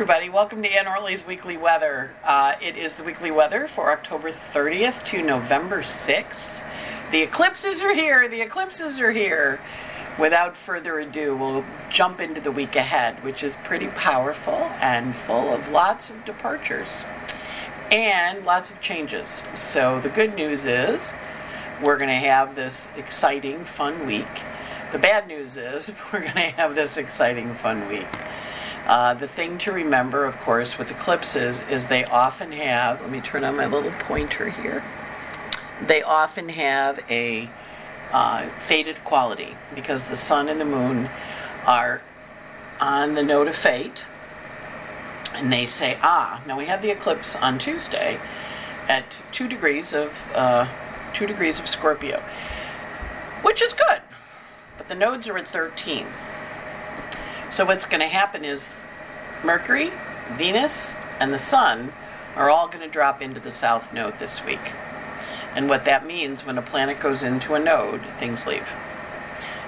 everybody. Welcome to Anne Ortelee's Weekly Weather. Uh, it is the weekly weather for October 30th to November 6th. The eclipses are here. The eclipses are here. Without further ado, we'll jump into the week ahead, which is pretty powerful and full of lots of departures and lots of changes. So, the good news is we're going to have this exciting, fun week. The bad news is we're going to have this exciting, fun week. Uh, the thing to remember, of course, with eclipses is they often have, let me turn on my little pointer here, they often have a uh, faded quality because the sun and the moon are on the node of fate. And they say, ah, now we have the eclipse on Tuesday at two degrees of uh, two degrees of Scorpio, which is good, but the nodes are at 13. So what's going to happen is Mercury, Venus, and the Sun are all going to drop into the south node this week. And what that means when a planet goes into a node, things leave.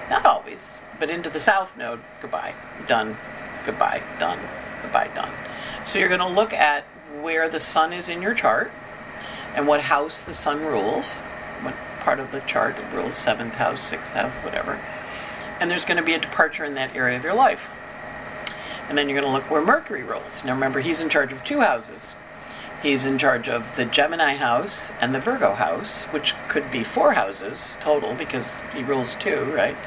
Not always, but into the south node, goodbye, done, goodbye, done, goodbye, done. So you're going to look at where the sun is in your chart and what house the sun rules, what part of the chart it rules, seventh house, sixth house, whatever. And there's going to be a departure in that area of your life. And then you're going to look where Mercury rules. Now remember, he's in charge of two houses. He's in charge of the Gemini house and the Virgo house, which could be four houses total because he rules two, right?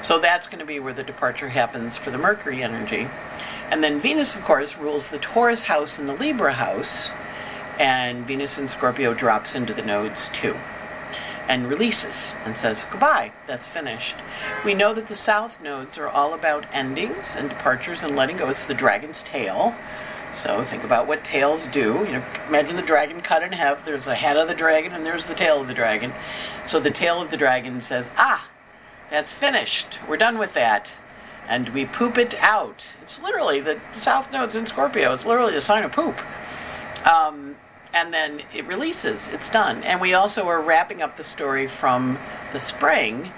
So that's going to be where the departure happens for the Mercury energy. And then Venus, of course, rules the Taurus house and the Libra house, and Venus and Scorpio drops into the nodes too and releases and says goodbye. That's finished. We know that the south nodes are all about endings and departures and letting go. It's the dragon's tail. So think about what tails do. You know, imagine the dragon cut in half. There's a head of the dragon and there's the tail of the dragon. So the tail of the dragon says, "Ah, that's finished. We're done with that." And we poop it out. It's literally the south nodes in Scorpio. It's literally a sign of poop. Um, and then it releases. It's done. And we also are wrapping up the story from the spring.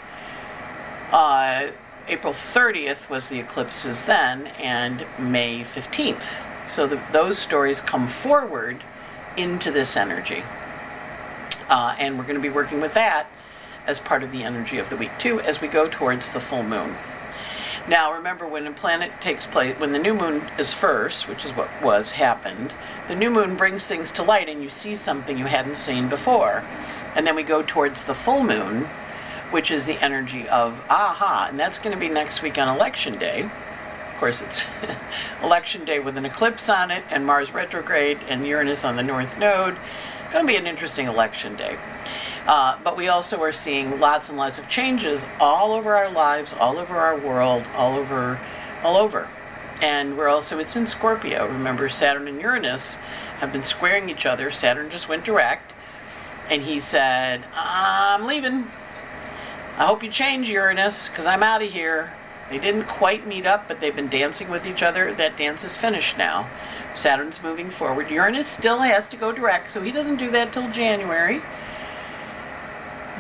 Uh, April 30th was the eclipses then, and May 15th. So the, those stories come forward into this energy. Uh, and we're going to be working with that as part of the energy of the week, too, as we go towards the full moon. Now, remember, when a planet takes place, when the new moon is first, which is what was happened, the new moon brings things to light and you see something you hadn't seen before. And then we go towards the full moon, which is the energy of aha, and that's going to be next week on election day. Of course, it's election day with an eclipse on it, and Mars retrograde, and Uranus on the north node. It's going to be an interesting election day. Uh, but we also are seeing lots and lots of changes all over our lives, all over our world, all over, all over. And we're also, it's in Scorpio. Remember, Saturn and Uranus have been squaring each other. Saturn just went direct. And he said, I'm leaving. I hope you change Uranus because I'm out of here. They didn't quite meet up, but they've been dancing with each other. That dance is finished now. Saturn's moving forward. Uranus still has to go direct, so he doesn't do that till January.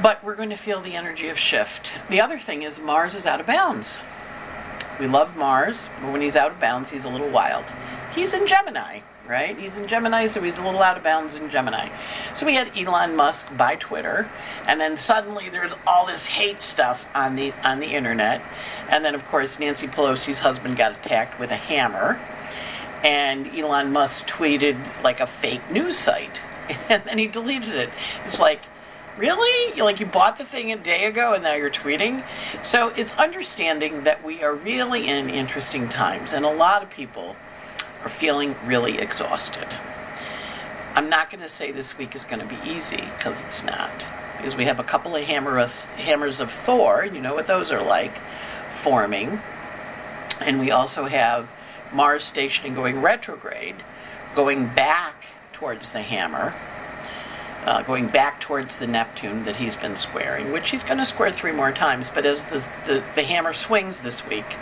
But we're going to feel the energy of shift. The other thing is Mars is out of bounds. We love Mars, but when he's out of bounds, he's a little wild. He's in Gemini, right? He's in Gemini, so he's a little out of bounds in Gemini. So we had Elon Musk buy Twitter, and then suddenly there's all this hate stuff on the on the internet. And then of course Nancy Pelosi's husband got attacked with a hammer. And Elon Musk tweeted like a fake news site. And then he deleted it. It's like Really? Like you bought the thing a day ago and now you're tweeting? So it's understanding that we are really in interesting times and a lot of people are feeling really exhausted. I'm not going to say this week is going to be easy because it's not. Because we have a couple of hammer of, hammers of Thor, you know what those are like, forming. And we also have Mars stationing going retrograde, going back towards the hammer uh, going back towards the Neptune that he's been squaring, which he's going to square three more times. But as the, the, the, hammer swings this week,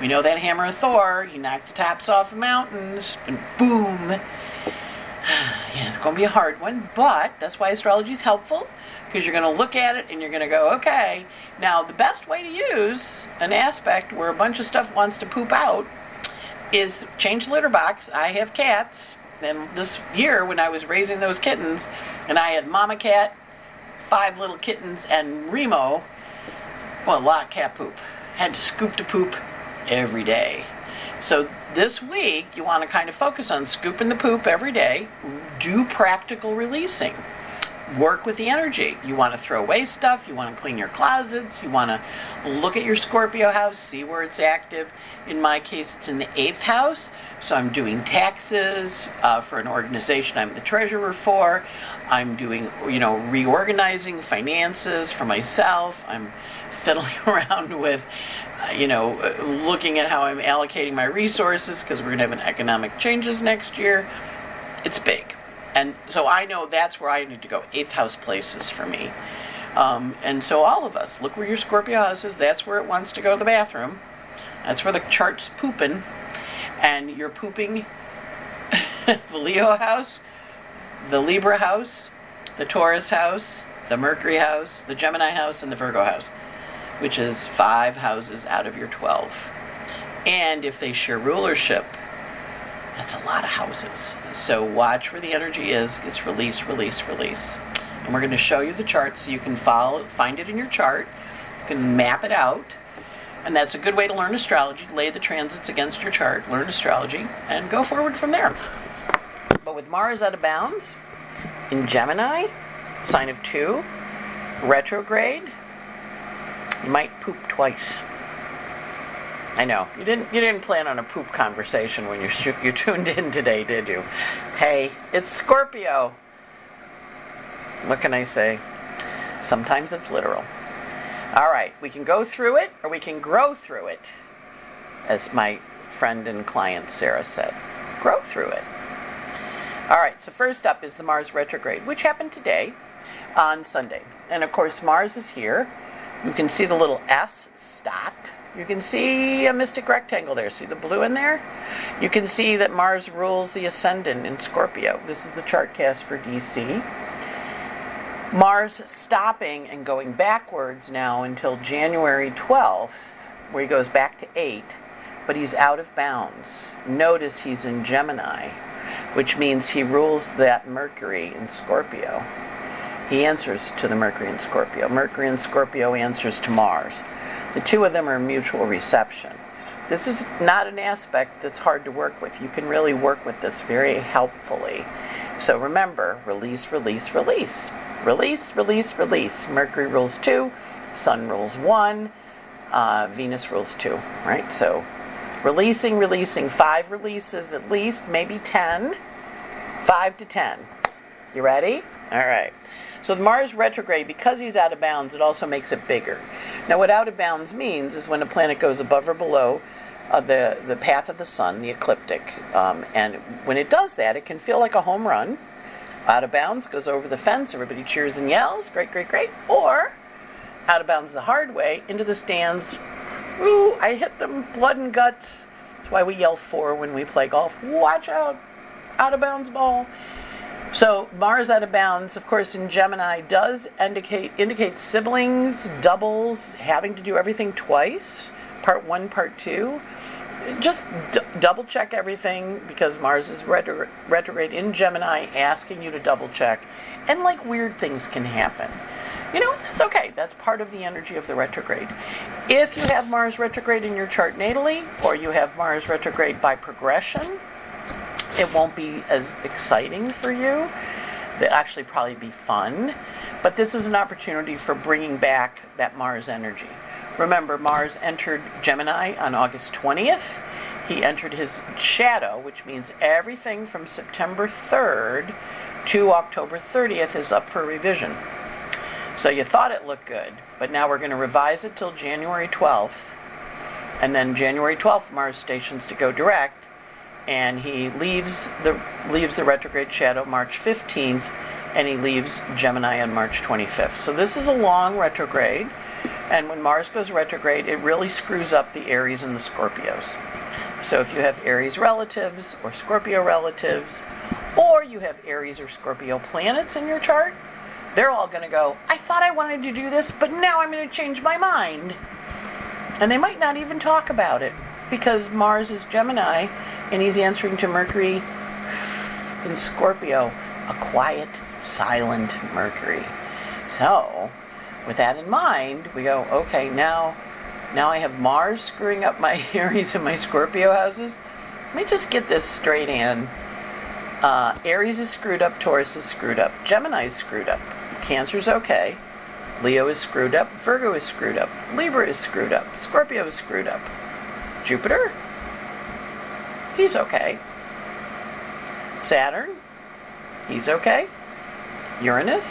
we know that hammer of Thor, he knocked the tops off of mountains, and boom. yeah, it's going to be a hard one, but that's why astrology is helpful because you're going to look at it and you're going to go, okay, now the best way to use an aspect where a bunch of stuff wants to poop out is change the litter box. I have cats. And this year, when I was raising those kittens, and I had mama cat, five little kittens, and Remo, well, a lot of cat poop. Had to scoop the poop every day. So this week, you want to kind of focus on scooping the poop every day, do practical releasing work with the energy. You want to throw away stuff, you want to clean your closets, you want to look at your Scorpio house, see where it's active. In my case, it's in the eighth house, so I'm doing taxes uh, for an organization I'm the treasurer for. I'm doing, you know, reorganizing finances for myself. I'm fiddling around with, you know, looking at how I'm allocating my resources because we're going to have an economic changes next year. It's big. And so I know that's where I need to go. Eighth house places for me. Um, and so all of us, look where your Scorpio house is. That's where it wants to go to the bathroom. That's where the chart's pooping. And you're pooping the Leo house, the Libra house, the Taurus house, the Mercury house, the Gemini house, and the Virgo house, which is five houses out of your 12. And if they share rulership, that's a lot of houses. So watch where the energy is. It's release, release, release. And we're going to show you the chart so you can follow, find it in your chart. You can map it out. And that's a good way to learn astrology. Lay the transits against your chart, learn astrology, and go forward from there. But with Mars out of bounds in Gemini, sign of two, retrograde, you might poop twice. I know you didn't. You didn't plan on a poop conversation when you sh- you tuned in today, did you? Hey, it's Scorpio. What can I say? Sometimes it's literal. All right, we can go through it or we can grow through it, as my friend and client Sarah said. Grow through it. All right, so first up is the Mars retrograde, which happened today on Sunday. And of course, Mars is here. You can see the little S stopped you can see a mystic rectangle there. See the blue in there? You can see that Mars rules the ascendant in Scorpio. This is the chart cast for DC. Mars stopping and going backwards now until January 12th, where he goes back to 8, but he's out of bounds. Notice he's in Gemini, which means he rules that Mercury in Scorpio. He answers to the Mercury and Scorpio. Mercury and Scorpio answers to Mars. The two of them are mutual reception. This is not an aspect that's hard to work with. You can really work with this very helpfully. So remember release, release, release. Release, release, release. Mercury rules two, Sun rules one, uh, Venus rules two, right? So releasing, releasing. Five releases at least, maybe ten. Five to ten. You ready? All right. So Mars retrograde, because he's out of bounds, it also makes it bigger. Now, what out of bounds means is when a planet goes above or below uh, the, the path of the sun, the ecliptic. Um, and when it does that, it can feel like a home run. Out of bounds goes over the fence, everybody cheers and yells, great, great, great. Or out of bounds the hard way, into the stands, ooh, I hit them, blood and guts. That's why we yell four when we play golf. Watch out, out of bounds ball. So Mars out of bounds, of course, in Gemini does indicate indicate siblings, doubles, having to do everything twice, part one, part two. Just d- double check everything because Mars is retro- retrograde in Gemini, asking you to double check, and like weird things can happen. You know, that's okay. That's part of the energy of the retrograde. If you have Mars retrograde in your chart natally, or you have Mars retrograde by progression, it won't be as exciting for you. It'll actually probably be fun. But this is an opportunity for bringing back that Mars energy. Remember, Mars entered Gemini on August 20th. He entered his shadow, which means everything from September 3rd to October 30th is up for revision. So you thought it looked good, but now we're going to revise it till January 12th. And then January 12th, Mars stations to go direct and he leaves the leaves the retrograde shadow March 15th, and he leaves Gemini on March 25th. So this is a long retrograde, and when Mars goes retrograde, it really screws up the Aries and the Scorpios. So if you have Aries relatives or Scorpio relatives, or you have Aries or Scorpio planets in your chart, they're all going to go, I thought I wanted to do this, but now I'm going to change my mind. And they might not even talk about it. Because Mars is Gemini and he's answering to Mercury in Scorpio, a quiet, silent Mercury. So, with that in mind, we go, okay, now now I have Mars screwing up my Aries and my Scorpio houses. Let me just get this straight in. Uh, Aries is screwed up, Taurus is screwed up, Gemini is screwed up, Cancer's okay, Leo is screwed up, Virgo is screwed up, Libra is screwed up, Scorpio is screwed up. Jupiter? He's okay. Saturn? He's okay. Uranus?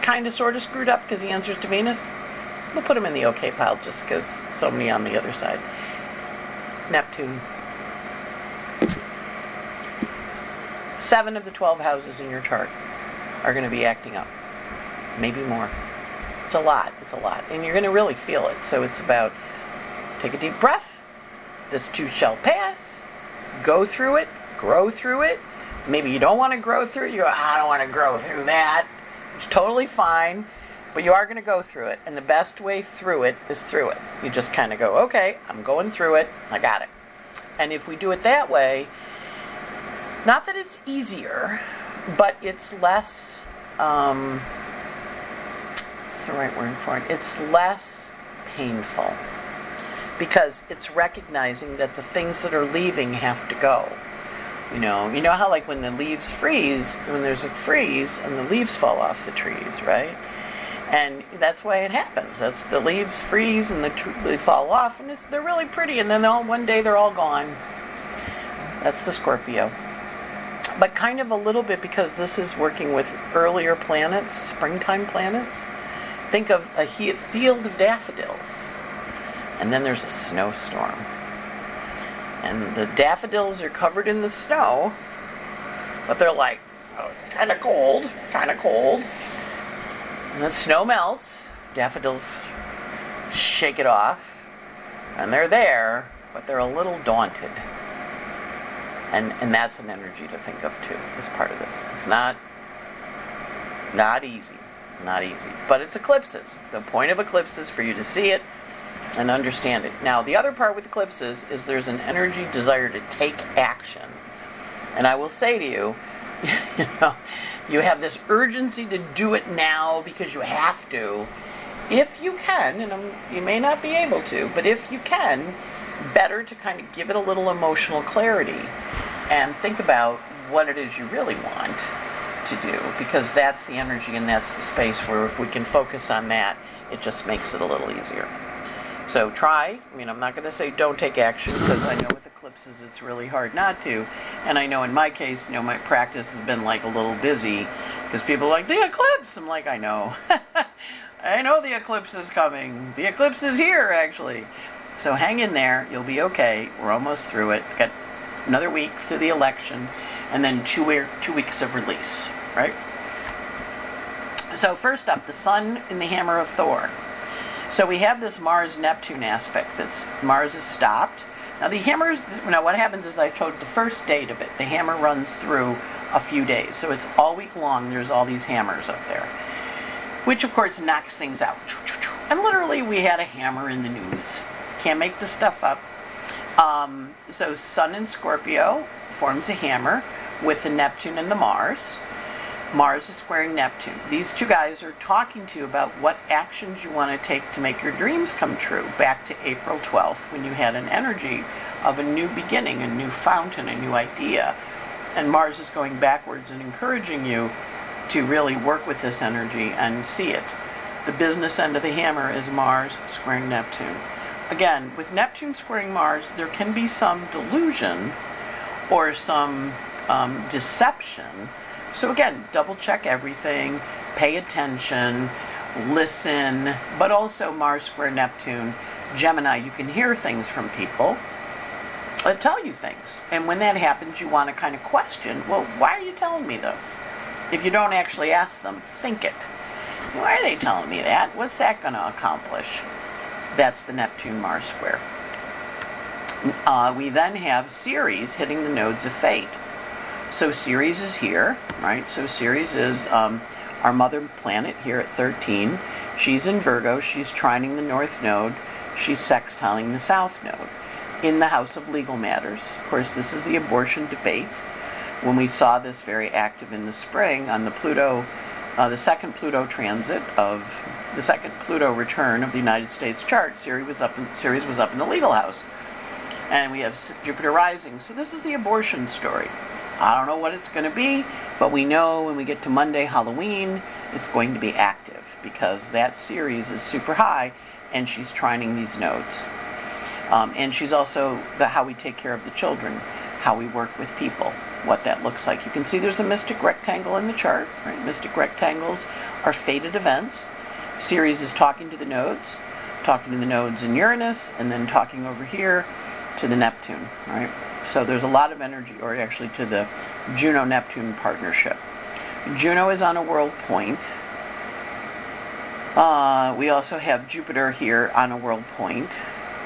Kind of sort of screwed up because he answers to Venus. We'll put him in the okay pile just because so many on the other side. Neptune. Seven of the 12 houses in your chart are going to be acting up. Maybe more. It's a lot. It's a lot. And you're going to really feel it. So it's about take a deep breath. This too shall pass. Go through it. Grow through it. Maybe you don't want to grow through it. You go, I don't want to grow through that. It's totally fine. But you are going to go through it. And the best way through it is through it. You just kind of go, okay, I'm going through it. I got it. And if we do it that way, not that it's easier, but it's less. Um, what's the right word for it? It's less painful because it's recognizing that the things that are leaving have to go. You know, you know how like when the leaves freeze, when there's a freeze and the leaves fall off the trees, right? And that's why it happens. That's the leaves freeze and the tr- they fall off, and they're really pretty, and then all one day they're all gone. That's the Scorpio but kind of a little bit because this is working with earlier planets, springtime planets. Think of a field of daffodils, and then there's a snowstorm. And the daffodils are covered in the snow, but they're like, oh, it's kind of cold, kind of cold. And the snow melts, daffodils shake it off, and they're there, but they're a little daunted and and that's an energy to think of too as part of this it's not not easy not easy but it's eclipses the point of eclipses for you to see it and understand it. Now the other part with eclipses is there's an energy desire to take action. And i will say to you you know you have this urgency to do it now because you have to. If you can and you may not be able to but if you can better to kind of give it a little emotional clarity and think about what it is you really want to do because that's the energy and that's the space where if we can focus on that, it just makes it a little easier. So try. I mean, I'm not going to say don't take action because I know with eclipses it's really hard not to. And I know in my case, you know, my practice has been like a little busy because people are like, the eclipse! I'm like, I know. I know the eclipse is coming. The eclipse is here, actually. So hang in there. You'll be okay. We're almost through it. Got another week to the election, and then two, week, two weeks of release, right? So, first up, the sun in the hammer of Thor. So, we have this Mars Neptune aspect that's Mars is stopped. Now, the hammer, now what happens is I showed the first date of it. The hammer runs through a few days. So, it's all week long, there's all these hammers up there, which of course knocks things out. And literally, we had a hammer in the news. Can't make this stuff up. Um, so Sun in Scorpio forms a hammer with the Neptune and the Mars. Mars is squaring Neptune. These two guys are talking to you about what actions you want to take to make your dreams come true. Back to April 12th, when you had an energy of a new beginning, a new fountain, a new idea. And Mars is going backwards and encouraging you to really work with this energy and see it. The business end of the hammer is Mars squaring Neptune again, with Neptune squaring Mars, there can be some delusion or some um, deception. So, again, double check everything, pay attention, listen, but also Mars square Neptune, Gemini, you can hear things from people that tell you things. And when that happens, you want to kind of question well, why are you telling me this? If you don't actually ask them, think it. Why are they telling me that? What's that going to accomplish? That's the Neptune Mars square. Uh, we then have Ceres hitting the nodes of fate. So Ceres is here, right? So Ceres is um, our mother planet here at 13. She's in Virgo. She's trining the north node. she's sextiling the South Node in the House of Legal Matters. Of course, this is the abortion debate. When we saw this very active in the spring on the Pluto, uh, the second Pluto transit of the second Pluto return of the United States chart, Ceres was up in, Ceres was up in the legal house. And we have Jupiter rising. So this is the abortion story. I don't know what it's going to be, but we know when we get to Monday, Halloween, it's going to be active because that Ceres is super high and she's trining these nodes. Um, and she's also the how we take care of the children, how we work with people, what that looks like. You can see there's a mystic rectangle in the chart, right? Mystic rectangles are fated events. Ceres is talking to the nodes, talking to the nodes in Uranus, and then talking over here to the Neptune, right? So there's a lot of energy, or actually to the Juno Neptune partnership. Juno is on a world point. Uh, we also have Jupiter here on a world point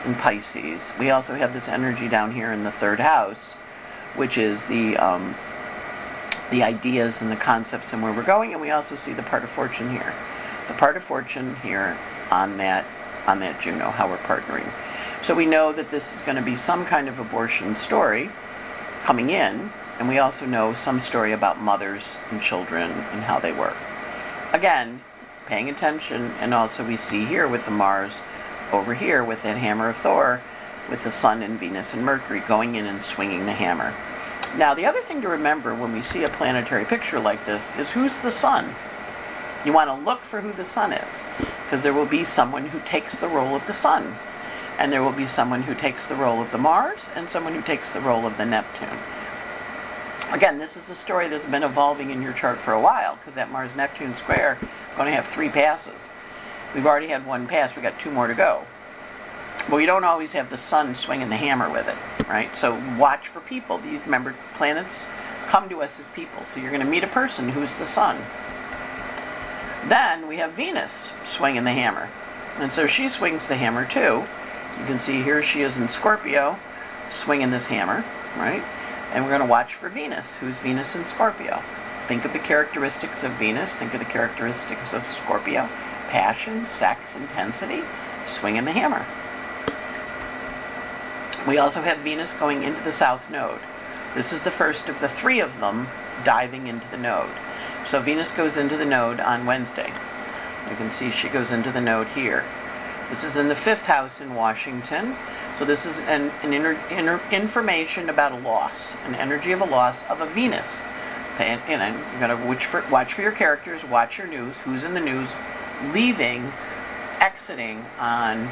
in Pisces. We also have this energy down here in the third house, which is the um, the ideas and the concepts and where we're going. And we also see the part of fortune here, the part of fortune here on that on that Juno, how we're partnering. So we know that this is going to be some kind of abortion story coming in, and we also know some story about mothers and children and how they work. Again, paying attention, and also we see here with the Mars over here with that hammer of Thor, with the Sun and Venus and Mercury going in and swinging the hammer. Now, the other thing to remember when we see a planetary picture like this is who's the Sun? You want to look for who the Sun is, because there will be someone who takes the role of the Sun and there will be someone who takes the role of the Mars and someone who takes the role of the Neptune. Again, this is a story that's been evolving in your chart for a while because that Mars Neptune square is going to have three passes. We've already had one pass, we've got two more to go. But we don't always have the sun swinging the hammer with it, right? So watch for people. These member planets come to us as people. So you're going to meet a person who's the sun. Then we have Venus swinging the hammer. And so she swings the hammer too. You can see here she is in Scorpio, swinging this hammer, right? And we're going to watch for Venus. Who's Venus in Scorpio? Think of the characteristics of Venus. Think of the characteristics of Scorpio. Passion, sex, intensity, swinging the hammer. We also have Venus going into the south node. This is the first of the three of them diving into the node. So Venus goes into the node on Wednesday. You can see she goes into the node here. This is in the fifth house in Washington. So this is an, an information about a loss, an energy of a loss of a Venus. And, and you're going to watch for, watch for your characters, watch your news, who's in the news, leaving, exiting on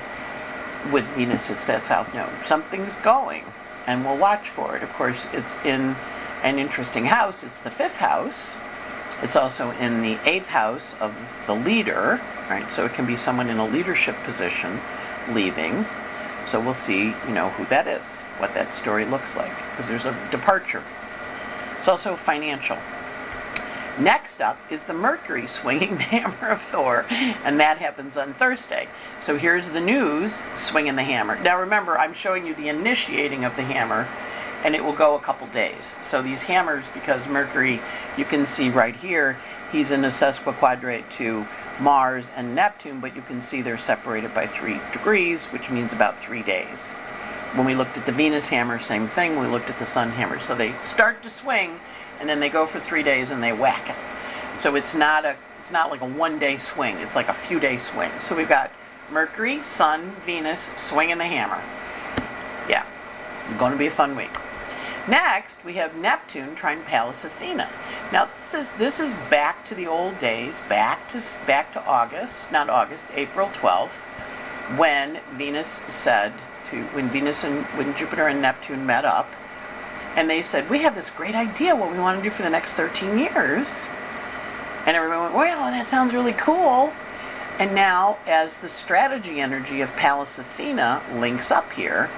with Venus hits that south node. Something's going, and we'll watch for it. Of course, it's in an interesting house. It's the fifth house. It's also in the eighth house of the leader, right? So it can be someone in a leadership position leaving. So we'll see, you know, who that is, what that story looks like, because there's a departure. It's also financial. Next up is the Mercury swinging the hammer of Thor, and that happens on Thursday. So here's the news swinging the hammer. Now remember, I'm showing you the initiating of the hammer, and it will go a couple days. So these hammers, because Mercury, you can see right here, he's in a sesquiquadrate to Mars and Neptune, but you can see they're separated by three degrees, which means about three days. When we looked at the Venus hammer, same thing. We looked at the Sun hammer. So they start to swing, and then they go for three days and they whack it. So it's not a it's not like a one day swing. It's like a few day swing. So we've got Mercury, Sun, Venus swinging the hammer. It's going to be a fun week. Next, we have Neptune trining Pallas Athena. Now this is this is back to the old days, back to back to August, not August, April 12th, when Venus said to when Venus and when Jupiter and Neptune met up, and they said, "We have this great idea what we want to do for the next 13 years." And everyone went, "Well, that sounds really cool." And now, as the strategy energy of Pallas Athena links up here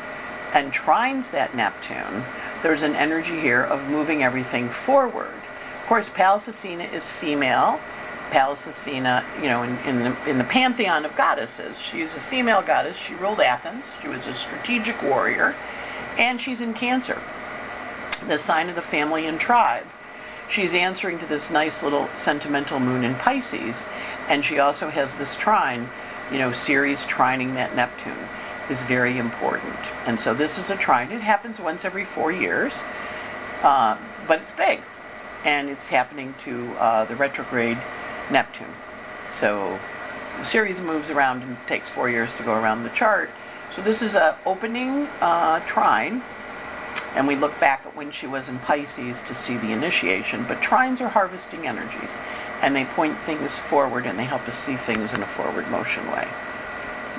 and trines that Neptune, there's an energy here of moving everything forward. Of course, Pallas Athena is female. Pallas Athena, you know, in, in, the, in the pantheon of goddesses, she's a female goddess. She ruled Athens. She was a strategic warrior, and she's in Cancer, the sign of the family and tribe. She's answering to this nice little sentimental moon in Pisces, and she also has this trine, you know, Ceres trining that Neptune. Is very important. And so this is a trine. It happens once every four years, uh, but it's big. And it's happening to uh, the retrograde Neptune. So Ceres moves around and takes four years to go around the chart. So this is an opening uh, trine, and we look back at when she was in Pisces to see the initiation. But trines are harvesting energies, and they point things forward and they help us see things in a forward motion way.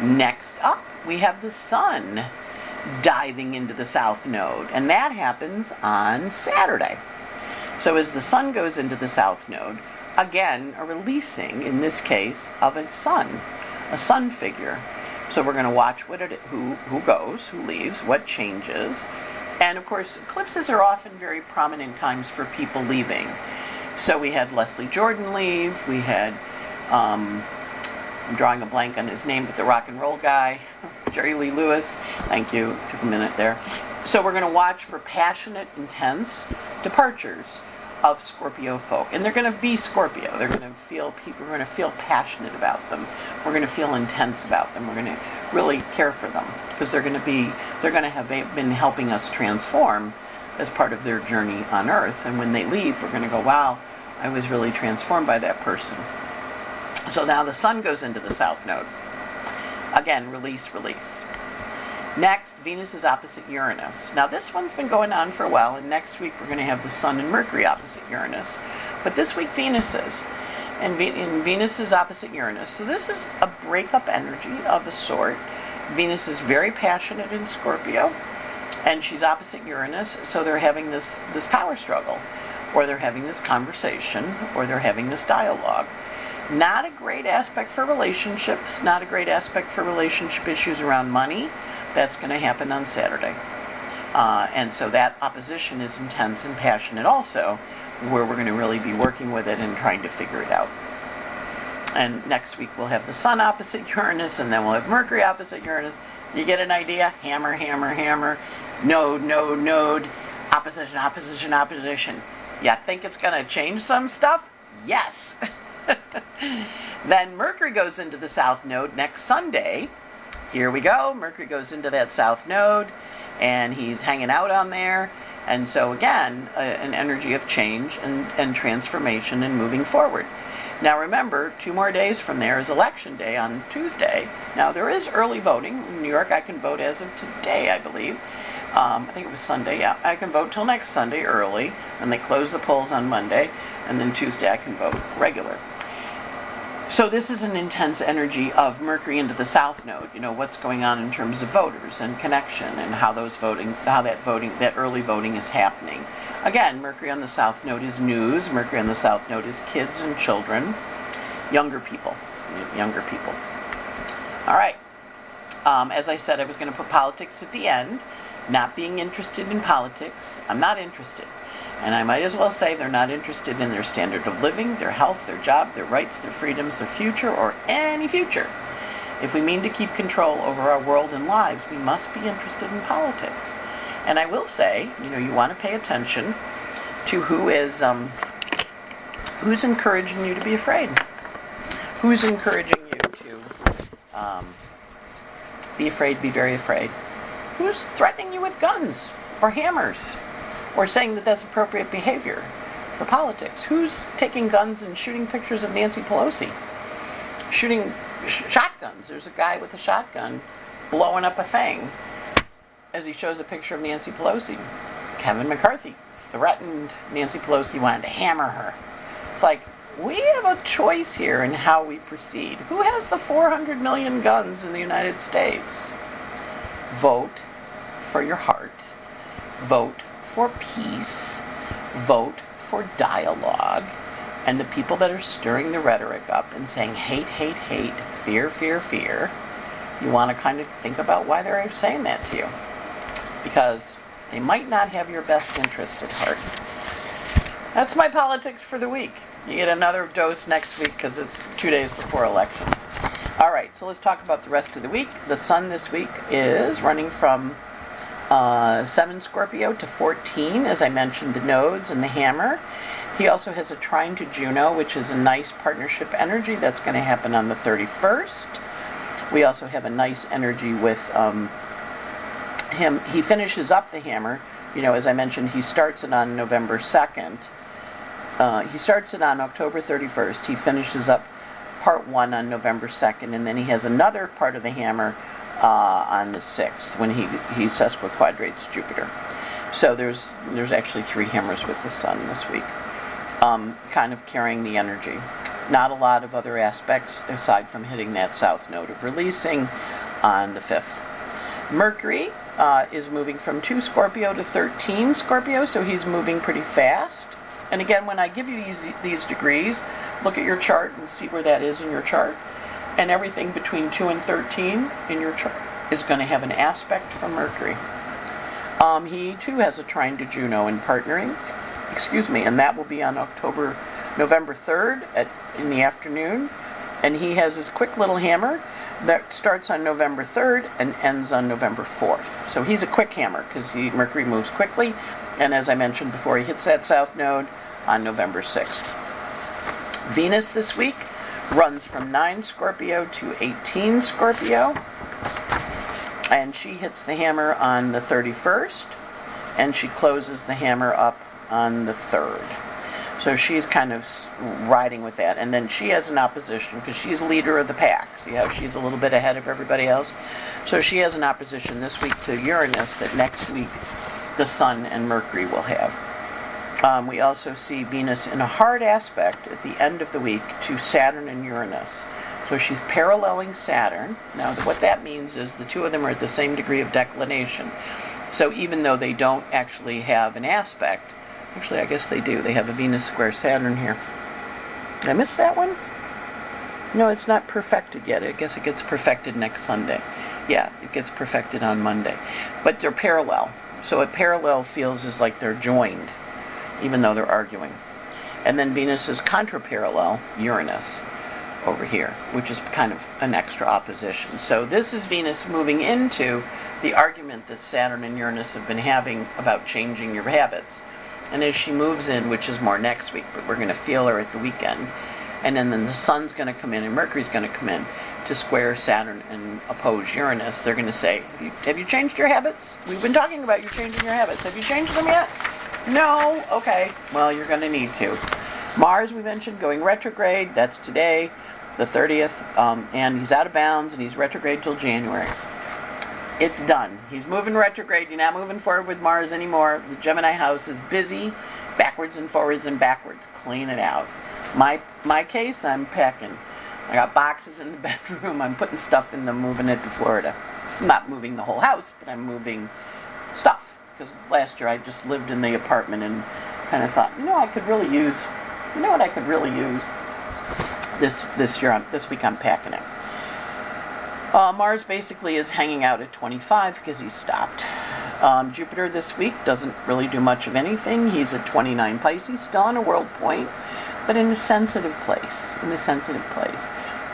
Next up, we have the sun diving into the south node, and that happens on Saturday. So as the sun goes into the south node, again, a releasing, in this case, of a sun, a sun figure. So we're going to watch what it, who, who goes, who leaves, what changes. And of course, eclipses are often very prominent times for people leaving. So we had Leslie Jordan leave, we had, um, I'm drawing a blank on his name, but the rock and roll guy, Jerry Lee Lewis. Thank you, took a minute there. So we're going to watch for passionate, intense departures of Scorpio folk. And they're going to be Scorpio. They're going to feel people, we're going to feel passionate about them. We're going to feel intense about them. We're going to really care for them because they're going to be, they're going to have been helping us transform as part of their journey on earth. And when they leave, we're going to go, wow, I was really transformed by that person. So now the sun goes into the south node. Again, release, release. Next, Venus is opposite Uranus. Now, this one's been going on for a while, and next week we're going to have the Sun and Mercury opposite Uranus. But this week, Venus is. And, Venus is opposite Uranus. So, this is a breakup energy of a sort. Venus is very passionate in Scorpio, and she's opposite Uranus, so they're having this, this power struggle, or they're having this conversation, or they're having this dialogue. Not a great aspect for relationships, not a great aspect for relationship issues around money that's going to happen on Saturday. Uh, and so that opposition is intense and passionate also, where we're going to really be working with it and trying to figure it out. And next week we'll have the Sun opposite Uranus, and then we'll have Mercury opposite Uranus. You get an idea? Hammer, hammer, hammer. Node, node, node. Opposition, opposition, opposition. You think it's going to change some stuff? Yes. then Mercury goes into the South Node next Sunday here we go. Mercury goes into that south node and he's hanging out on there. And so, again, a, an energy of change and, and transformation and moving forward. Now, remember, two more days from there is election day on Tuesday. Now, there is early voting. In New York, I can vote as of today, I believe. Um, I think it was Sunday, yeah. I can vote till next Sunday early, and they close the polls on Monday, and then Tuesday I can vote regular. So this is an intense energy of Mercury into the South Node. You know what's going on in terms of voters and connection, and how those voting, how that voting, that early voting is happening. Again, Mercury on the South Node is news. Mercury on the South Node is kids and children, younger people, younger people. All right. Um, as I said, I was going to put politics at the end. Not being interested in politics, I'm not interested. And I might as well say they're not interested in their standard of living, their health, their job, their rights, their freedoms, their future, or any future. If we mean to keep control over our world and lives, we must be interested in politics. And I will say, you know, you want to pay attention to who is um, who's encouraging you to be afraid, who's encouraging you to um, be afraid, be very afraid, who's threatening you with guns or hammers or saying that that's appropriate behavior for politics. Who's taking guns and shooting pictures of Nancy Pelosi? Shooting sh- shotguns. There's a guy with a shotgun blowing up a thing as he shows a picture of Nancy Pelosi. Kevin McCarthy threatened Nancy Pelosi, wanted to hammer her. It's like, we have a choice here in how we proceed. Who has the 400 million guns in the United States? Vote for your heart. Vote for peace, vote for dialogue, and the people that are stirring the rhetoric up and saying hate, hate, hate, fear, fear, fear, you want to kind of think about why they're saying that to you. Because they might not have your best interest at heart. That's my politics for the week. You get another dose next week because it's two days before election. All right, so let's talk about the rest of the week. The sun this week is running from uh, 7 Scorpio to 14, as I mentioned, the nodes and the hammer. He also has a trine to Juno, which is a nice partnership energy that's going to happen on the 31st. We also have a nice energy with um, him. He finishes up the hammer. You know, as I mentioned, he starts it on November 2nd. Uh, he starts it on October 31st. He finishes up part one on November 2nd, and then he has another part of the hammer uh, on the 6th when he, he sesquiquadrates Jupiter. So there's there's actually three hammers with the sun this week, um, kind of carrying the energy. Not a lot of other aspects aside from hitting that south node of releasing on the 5th. Mercury uh, is moving from 2 Scorpio to 13 Scorpio, so he's moving pretty fast. And again, when I give you these, these degrees, look at your chart and see where that is in your chart. And everything between 2 and 13 in your chart is going to have an aspect from Mercury. Um, he too has a trine to Juno in partnering, excuse me, and that will be on October, November 3rd at, in the afternoon. And he has his quick little hammer that starts on November 3rd and ends on November 4th. So he's a quick hammer because Mercury moves quickly. And as I mentioned before, he hits that south node on November 6th. Venus this week runs from 9 Scorpio to 18 Scorpio and she hits the hammer on the 31st and she closes the hammer up on the 3rd. So she's kind of riding with that. And then she has an opposition because she's leader of the pack. See how she's a little bit ahead of everybody else? So she has an opposition this week to Uranus that next week the Sun and Mercury will have. Um, we also see Venus in a hard aspect at the end of the week to Saturn and Uranus. So she's paralleling Saturn. Now, what that means is the two of them are at the same degree of declination. So even though they don't actually have an aspect, actually, I guess they do. They have a Venus square Saturn here. Did I miss that one? No, it's not perfected yet. I guess it gets perfected next Sunday. Yeah, it gets perfected on Monday. But they're parallel. So a parallel feels as like they're joined, even though they're arguing. And then Venus is contraparallel Uranus over here, which is kind of an extra opposition. So this is Venus moving into the argument that Saturn and Uranus have been having about changing your habits. And as she moves in, which is more next week, but we're going to feel her at the weekend, and then, then the Sun's going to come in and Mercury's going to come in to square Saturn and oppose Uranus, they're going to say, have you, have you changed your habits? We've been talking about you changing your habits. Have you changed them yet? No? Okay. Well, you're going to need to. Mars, we mentioned, going retrograde. That's today the 30th, um, and he's out of bounds and he's retrograde till January. It's done. He's moving retrograde. You're not moving forward with Mars anymore. The Gemini house is busy, backwards and forwards and backwards. Clean it out. My my case, I'm packing. I got boxes in the bedroom. I'm putting stuff in them, moving it to Florida. I'm not moving the whole house, but I'm moving stuff. Because last year I just lived in the apartment and kind of thought, you know, I could really use, you know what I could really use? this this year. this week I'm packing it. Uh, Mars basically is hanging out at 25 because he stopped. Um, Jupiter this week doesn't really do much of anything. He's at 29 Pisces, still on a world point, but in a sensitive place. In a sensitive place.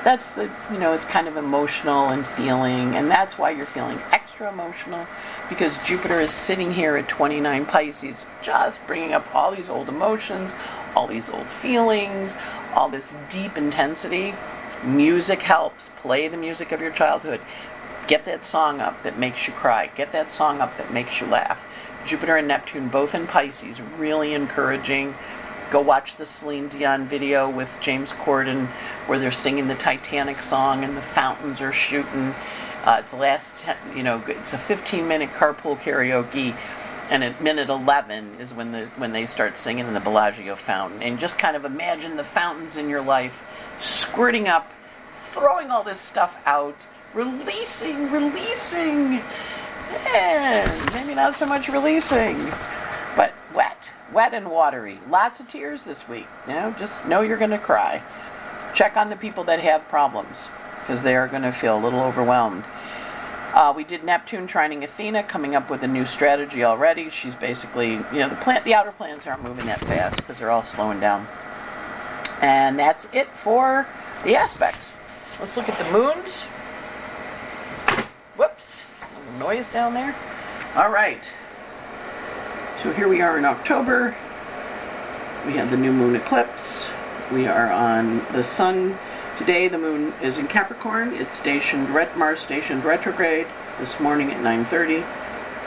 That's the, you know, it's kind of emotional and feeling, and that's why you're feeling extra emotional because Jupiter is sitting here at 29 Pisces, just bringing up all these old emotions, all these old feelings, all this deep intensity. Music helps. Play the music of your childhood. Get that song up that makes you cry. Get that song up that makes you laugh. Jupiter and Neptune, both in Pisces, really encouraging. Go watch the Celine Dion video with James Corden where they're singing the Titanic song and the fountains are shooting. Uh, it's last, you know, it's a 15 minute carpool karaoke and at minute 11 is when the when they start singing in the Bellagio fountain. And just kind of imagine the fountains in your life squirting up throwing all this stuff out releasing releasing. And maybe not so much releasing wet wet and watery lots of tears this week you know just know you're going to cry check on the people that have problems because they are going to feel a little overwhelmed uh, we did Neptune trining Athena, coming up with a new strategy already. She's basically, you know, the plant, the outer planets aren't moving that fast because they're all slowing down. And that's it for the aspects. Let's look at the moons. Whoops, noise down there. All right. So here we are in October. We have the new moon eclipse. We are on the sun Today the moon is in Capricorn. It's stationed ret- Mars stationed retrograde this morning at 9:30,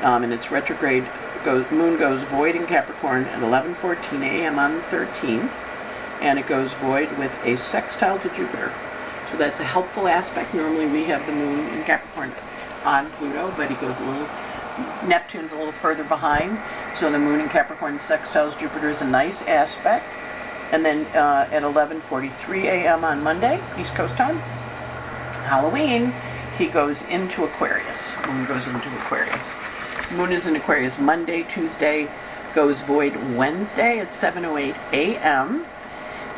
um, and its retrograde goes moon goes void in Capricorn at 11:14 a.m. on the 13th, and it goes void with a sextile to Jupiter. So that's a helpful aspect. Normally we have the moon in Capricorn on Pluto, but it goes a little Neptune's a little further behind. So the moon in Capricorn sextiles Jupiter is a nice aspect. And then uh, at 11:43 a.m. on Monday, East Coast time, Halloween, he goes into Aquarius. Moon goes into Aquarius. Moon is in Aquarius Monday, Tuesday, goes void Wednesday at 7:08 a.m.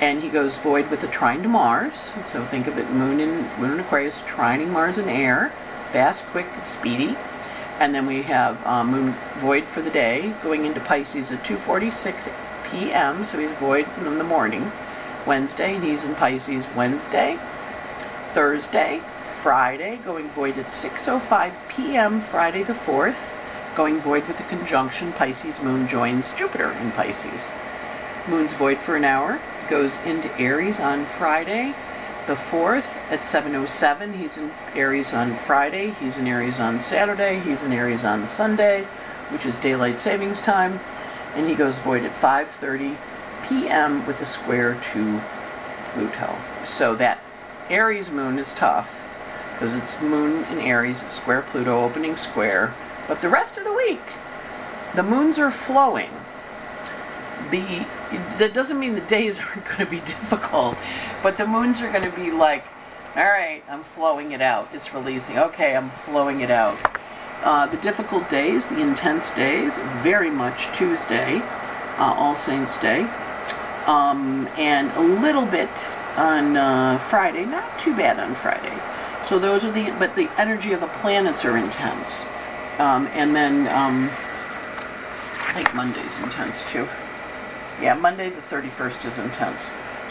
And he goes void with a trine to Mars. So think of it: Moon in Moon in Aquarius, trining Mars in air, fast, quick, speedy. And then we have um, Moon void for the day, going into Pisces at 2:46 p.m. So he's void in the morning, Wednesday, and he's in Pisces Wednesday, Thursday, Friday, going void at 6:05 p.m. Friday the 4th, going void with a conjunction. Pisces Moon joins Jupiter in Pisces. Moon's void for an hour, goes into Aries on Friday, the 4th at 7.07 he's in aries on friday he's in aries on saturday he's in aries on sunday which is daylight savings time. And he goes void at 5.30 p.m with a square to pluto. So that aries moon is tough because it's moon in aries square pluto opening square. But the rest of the week the moons are flowing the that doesn't mean the days aren't going to be difficult, but the moons are going to be like, all right, I'm flowing it out. It's releasing. Okay, I'm flowing it out. Uh, the difficult days, the intense days, very much Tuesday, uh, All Saints Day, um, and a little bit on uh, Friday. Not too bad on Friday. So those are the, but the energy of the planets are intense, um, and then um, I think Monday's intense too. Yeah, Monday the 31st is intense.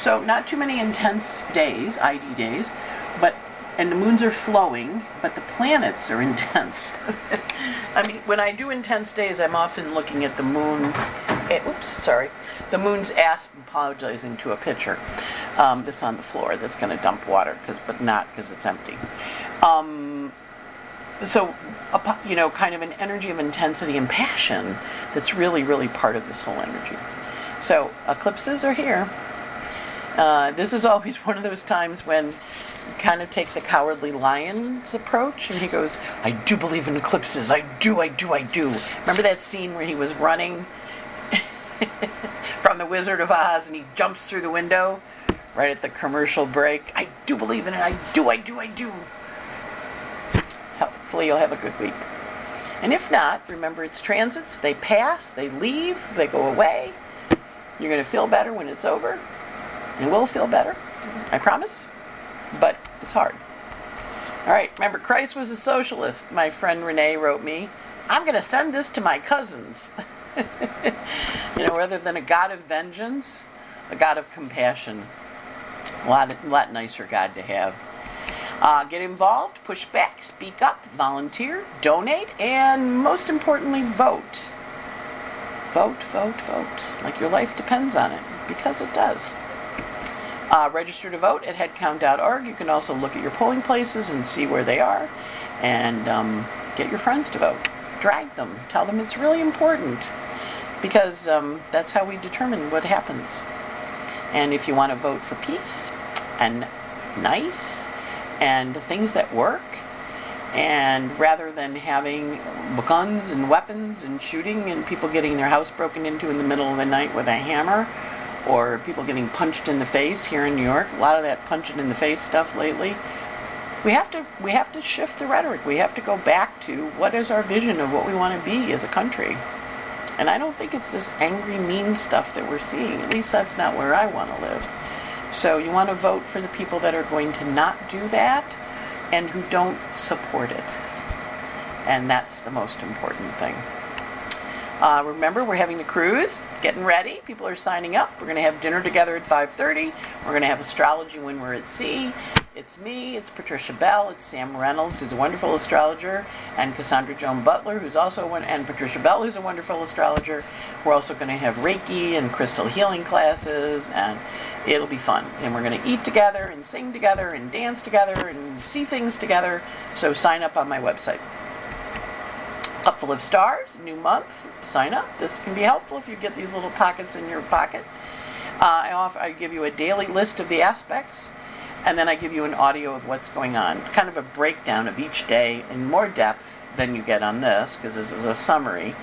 So not too many intense days, ID days, but and the moons are flowing, but the planets are intense. I mean, when I do intense days, I'm often looking at the moon's. Eh, oops, sorry. The moon's ass apologizing to a pitcher um, that's on the floor that's going to dump water, cause, but not because it's empty. Um, so, you know, kind of an energy of intensity and passion that's really, really part of this whole energy. So, eclipses are here. Uh, this is always one of those times when you kind of take the cowardly lion's approach, and he goes, I do believe in eclipses. I do, I do, I do. Remember that scene where he was running from the Wizard of Oz and he jumps through the window right at the commercial break? I do believe in it. I do, I do, I do. Hopefully, you'll have a good week. And if not, remember it's transits. They pass, they leave, they go away. You're going to feel better when it's over. You will feel better. I promise. But it's hard. All right, remember, Christ was a socialist. My friend Renee wrote me. I'm going to send this to my cousins. you know, rather than a God of vengeance, a God of compassion. A lot, a lot nicer God to have. Uh, get involved, push back, speak up, volunteer, donate, and most importantly, vote. Vote, vote, vote. Like your life depends on it, because it does. Uh, register to vote at headcount.org. You can also look at your polling places and see where they are and um, get your friends to vote. Drag them. Tell them it's really important because um, that's how we determine what happens. And if you want to vote for peace and nice and things that work, and rather than having guns and weapons and shooting and people getting their house broken into in the middle of the night with a hammer or people getting punched in the face here in New York, a lot of that punching in the face stuff lately. We have to we have to shift the rhetoric. We have to go back to what is our vision of what we want to be as a country. And I don't think it's this angry, mean stuff that we're seeing. At least that's not where I want to live. So you want to vote for the people that are going to not do that and who don't support it. And that's the most important thing. Uh, remember, we're having the cruise, getting ready. People are signing up. We're going to have dinner together at 5:30. We're going to have astrology when we're at sea. It's me, it's Patricia Bell, it's Sam Reynolds, who's a wonderful astrologer, and Cassandra Joan Butler, who's also one, and Patricia Bell, who's a wonderful astrologer. We're also going to have Reiki and crystal healing classes, and it'll be fun. And we're going to eat together, and sing together, and dance together, and see things together. So sign up on my website. Cupful of Stars, new month. Sign up. This can be helpful if you get these little pockets in your pocket. Uh, I, offer, I give you a daily list of the aspects and then I give you an audio of what's going on, kind of a breakdown of each day in more depth than you get on this, because this is a summary,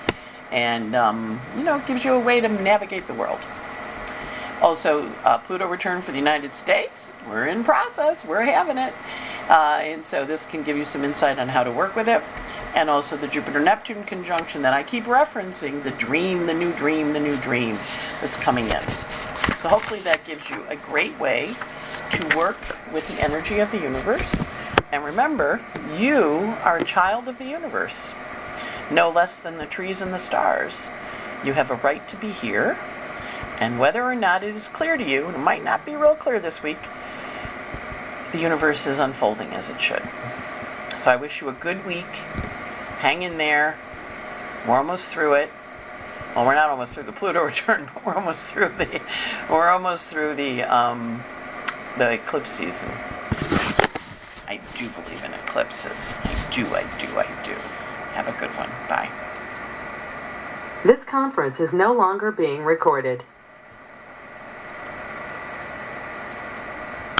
and um, you know, it gives you a way to navigate the world. Also, uh, Pluto return for the United States. We're in process. We're having it, uh, and so this can give you some insight on how to work with it. And also the Jupiter Neptune conjunction that I keep referencing the dream, the new dream, the new dream that's coming in. So, hopefully, that gives you a great way to work with the energy of the universe. And remember, you are a child of the universe, no less than the trees and the stars. You have a right to be here, and whether or not it is clear to you, it might not be real clear this week, the universe is unfolding as it should. So I wish you a good week. Hang in there. We're almost through it. Well, we're not almost through the Pluto return, but we're almost through the we're almost through the um, the eclipse season. I do believe in eclipses. I do, I do, I do. Have a good one. Bye. This conference is no longer being recorded.